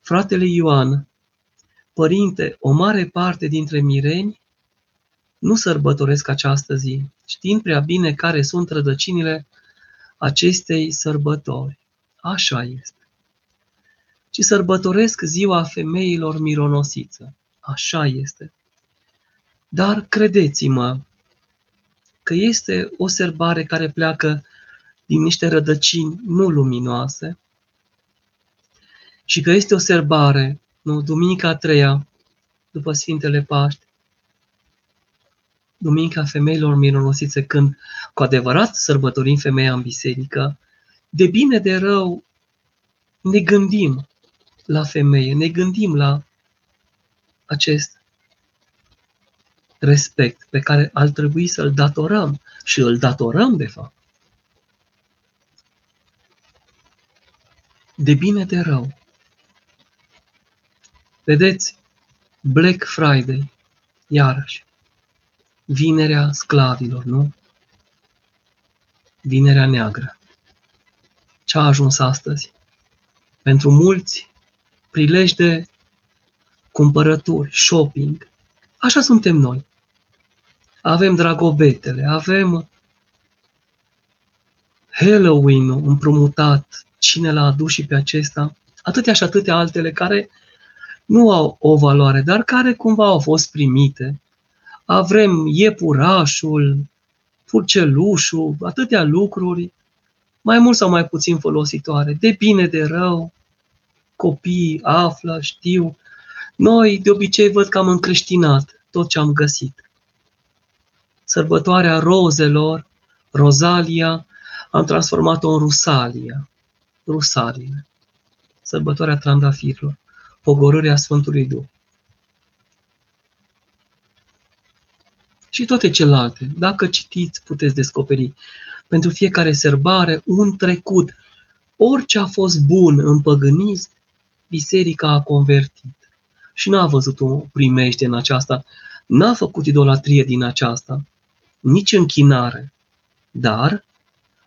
Fratele Ioan, Părinte, o mare parte dintre mireni nu sărbătoresc această zi, știind prea bine care sunt rădăcinile acestei sărbători. Așa este. Ci sărbătoresc ziua femeilor mironosiță. Așa este. Dar credeți-mă că este o sărbare care pleacă din niște rădăcini nu luminoase, și că este o serbare, nu? Duminica a treia, după Sfintele Paști, Duminica femeilor mironosițe, când cu adevărat sărbătorim femeia în biserică, de bine de rău ne gândim la femeie, ne gândim la acest respect pe care ar trebui să-l datorăm și îl datorăm, de fapt. De bine de rău. Vedeți, Black Friday, iarăși, vinerea sclavilor, nu? Vinerea neagră. Ce a ajuns astăzi? Pentru mulți, prilej de cumpărături, shopping. Așa suntem noi. Avem dragobetele, avem Halloween-ul împrumutat, cine l-a adus și pe acesta, atâtea și atâtea altele care nu au o valoare, dar care cumva au fost primite. Avem iepurașul, purcelușul, atâtea lucruri mai mult sau mai puțin folositoare, de bine, de rău, copiii află, știu. Noi de obicei văd că am încreștinat tot ce am găsit. Sărbătoarea rozelor, Rozalia, am transformat-o în Rusalia, Rusalie, sărbătoarea trandafirilor, pogorârea Sfântului Duh. Și toate celelalte, dacă citiți, puteți descoperi pentru fiecare serbare un trecut. Orice a fost bun în păgânism, biserica a convertit. Și n-a văzut o primește în aceasta, n-a făcut idolatrie din aceasta, nici închinare, dar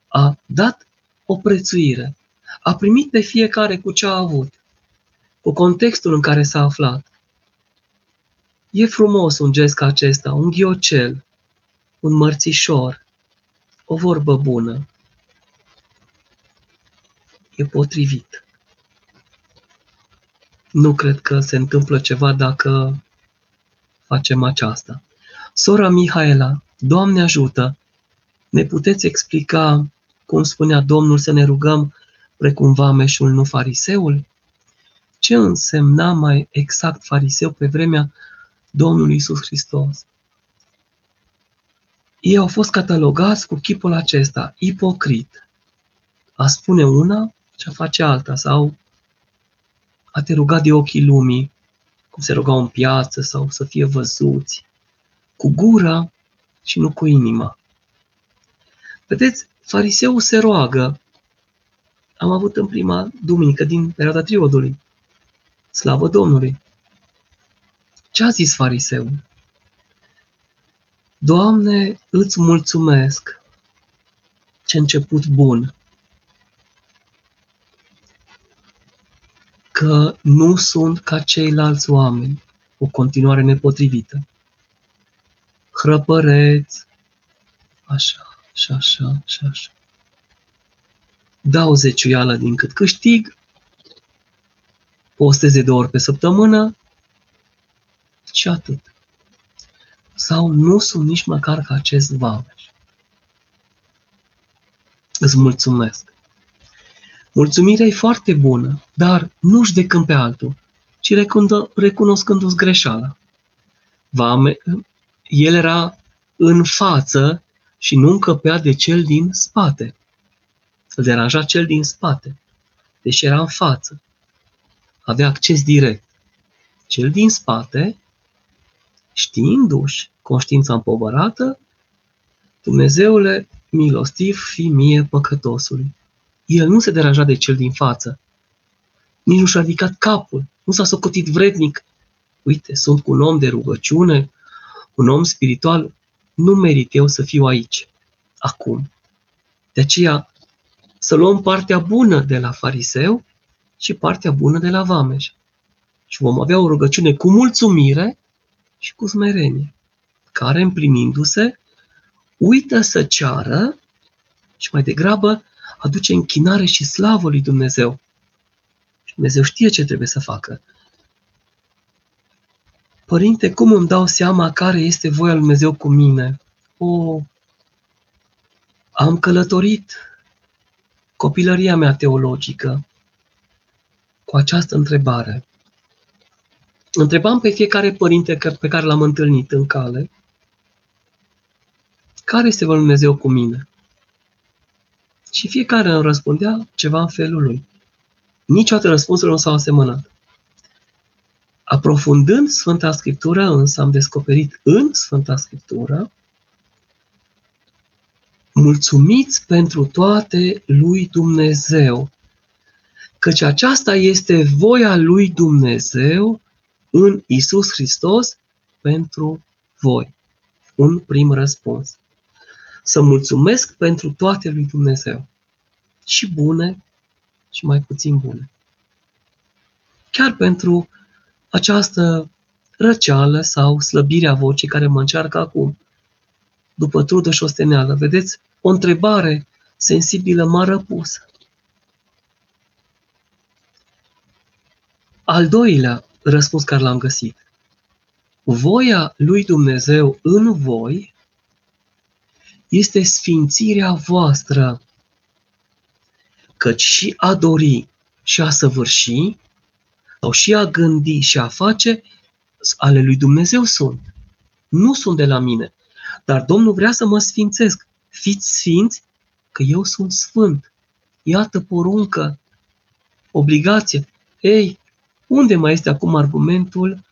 a dat o prețuire. A primit pe fiecare cu ce a avut, cu contextul în care s-a aflat. E frumos un gest ca acesta, un ghiocel, un mărțișor, o vorbă bună. E potrivit. Nu cred că se întâmplă ceva dacă facem aceasta. Sora Mihaela, Doamne ajută, ne puteți explica cum spunea Domnul să ne rugăm precum vameșul, nu fariseul? Ce însemna mai exact fariseu pe vremea Domnului Isus Hristos? Ei au fost catalogați cu chipul acesta, ipocrit. A spune una și a face alta, sau a te ruga de ochii lumii, cum se rugau în piață, sau să fie văzuți, cu gura și nu cu inima. Vedeți, fariseul se roagă. Am avut în prima duminică din perioada triodului. Slavă Domnului! Ce a zis fariseul? Doamne, îți mulțumesc! Ce început bun! Că nu sunt ca ceilalți oameni, o continuare nepotrivită. Hrăpăreți, așa, și așa, și așa. Dau zeciuială din cât câștig, posteze de ori pe săptămână și atât. Sau nu sunt nici măcar ca acest vameș. Îți mulțumesc. Mulțumirea e foarte bună, dar nu judecând pe altul, ci recunoscându-ți greșeala. Vame, el era în față și nu încăpea de cel din spate. Îl deranja cel din spate, deși era în față. Avea acces direct. Cel din spate, știindu-și conștiința împovărată, Dumnezeule, milostiv fi mie păcătosului. El nu se deranja de cel din față. Nici nu și-a ridicat capul. Nu s-a socotit vrednic. Uite, sunt cu un om de rugăciune, un om spiritual nu merit eu să fiu aici, acum. De aceea, să luăm partea bună de la fariseu și partea bună de la vameș. Și vom avea o rugăciune cu mulțumire și cu smerenie, care, împlinindu-se, uită să ceară și mai degrabă aduce închinare și slavă lui Dumnezeu. Și Dumnezeu știe ce trebuie să facă. Părinte, cum îmi dau seama care este voia lui Dumnezeu cu mine? O, am călătorit copilăria mea teologică cu această întrebare. Întrebam pe fiecare părinte pe care l-am întâlnit în cale, care este voia lui Dumnezeu cu mine? Și fiecare îmi răspundea ceva în felul lui. Niciodată răspunsul nu s-au asemănat. Aprofundând Sfânta Scriptură, însă am descoperit în Sfânta Scriptură, mulțumiți pentru toate lui Dumnezeu, căci aceasta este voia lui Dumnezeu în Isus Hristos pentru voi. Un prim răspuns. Să mulțumesc pentru toate lui Dumnezeu. Și bune și mai puțin bune. Chiar pentru această răceală sau slăbirea vocii care mă încearcă acum, după trudă și osteneală. Vedeți? O întrebare sensibilă m-a răpus. Al doilea răspuns care l-am găsit. Voia lui Dumnezeu în voi este sfințirea voastră. Căci și a dori și a săvârși, sau și a gândi și a face, ale lui Dumnezeu sunt. Nu sunt de la mine. Dar Domnul vrea să mă sfințesc. Fiți sfinți că eu sunt sfânt. Iată poruncă, obligație. Ei, unde mai este acum argumentul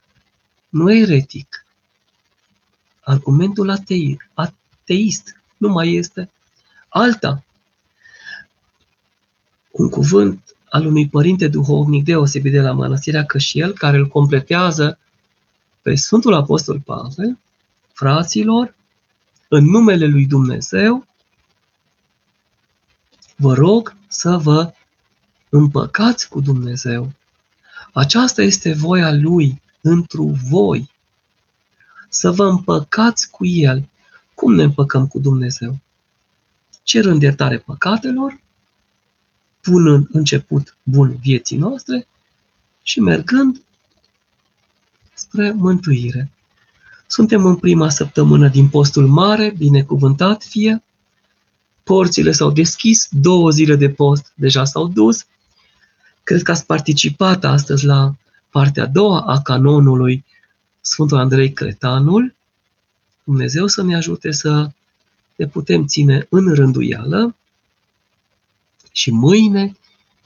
nu eretic? Argumentul atei, ateist nu mai este alta. Un cuvânt al unui părinte duhovnic deosebit de la Mănăstirea Cășiel, care îl completează pe Sfântul Apostol Pavel, fraților, în numele lui Dumnezeu, vă rog să vă împăcați cu Dumnezeu. Aceasta este voia Lui întru voi. Să vă împăcați cu El. Cum ne împăcăm cu Dumnezeu? Cerând iertare păcatelor, punând început bun vieții noastre și mergând spre mântuire. Suntem în prima săptămână din postul mare, binecuvântat fie. Porțile s-au deschis, două zile de post deja s-au dus. Cred că ați participat astăzi la partea a doua a canonului Sfântul Andrei Cretanul. Dumnezeu să ne ajute să ne putem ține în rânduială și mâine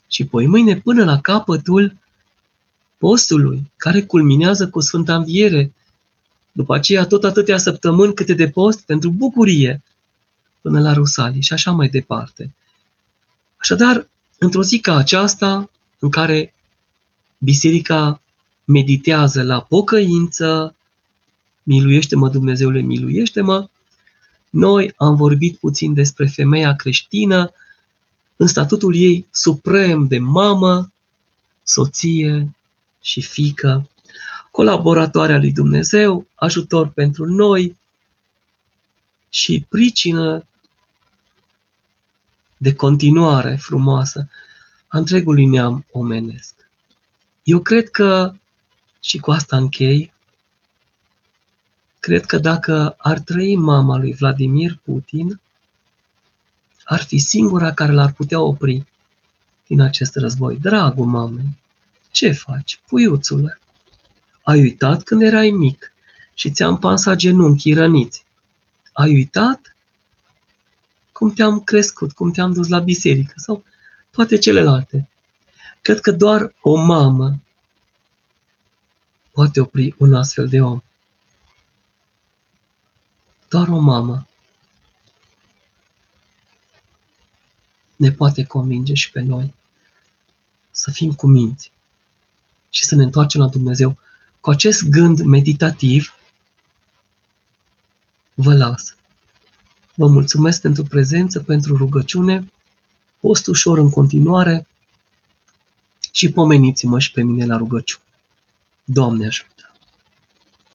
și poi mâine până la capătul postului, care culminează cu Sfânta Înviere. După aceea tot atâtea săptămâni câte de post pentru bucurie până la Rusalii și așa mai departe. Așadar, într-o zi ca aceasta, în care biserica meditează la pocăință, miluiește-mă Dumnezeule, miluiește-mă, noi am vorbit puțin despre femeia creștină în statutul ei suprem de mamă, soție și fică, colaboratoarea lui Dumnezeu, ajutor pentru noi și pricină de continuare frumoasă a întregului neam omenesc. Eu cred că, și cu asta închei, cred că dacă ar trăi mama lui Vladimir Putin, ar fi singura care l-ar putea opri din acest război. Dragul mamei, ce faci, puiuțule? Ai uitat când erai mic și ți-am pansat genunchii răniți. Ai uitat cum te-am crescut, cum te-am dus la biserică sau toate celelalte. Cred că doar o mamă poate opri un astfel de om. Doar o mamă ne poate convinge și pe noi să fim cu minți și să ne întoarcem la Dumnezeu. Cu acest gând meditativ, vă las. Vă mulțumesc pentru prezență, pentru rugăciune, post ușor în continuare și pomeniți-mă și pe mine la rugăciune. Doamne ajută!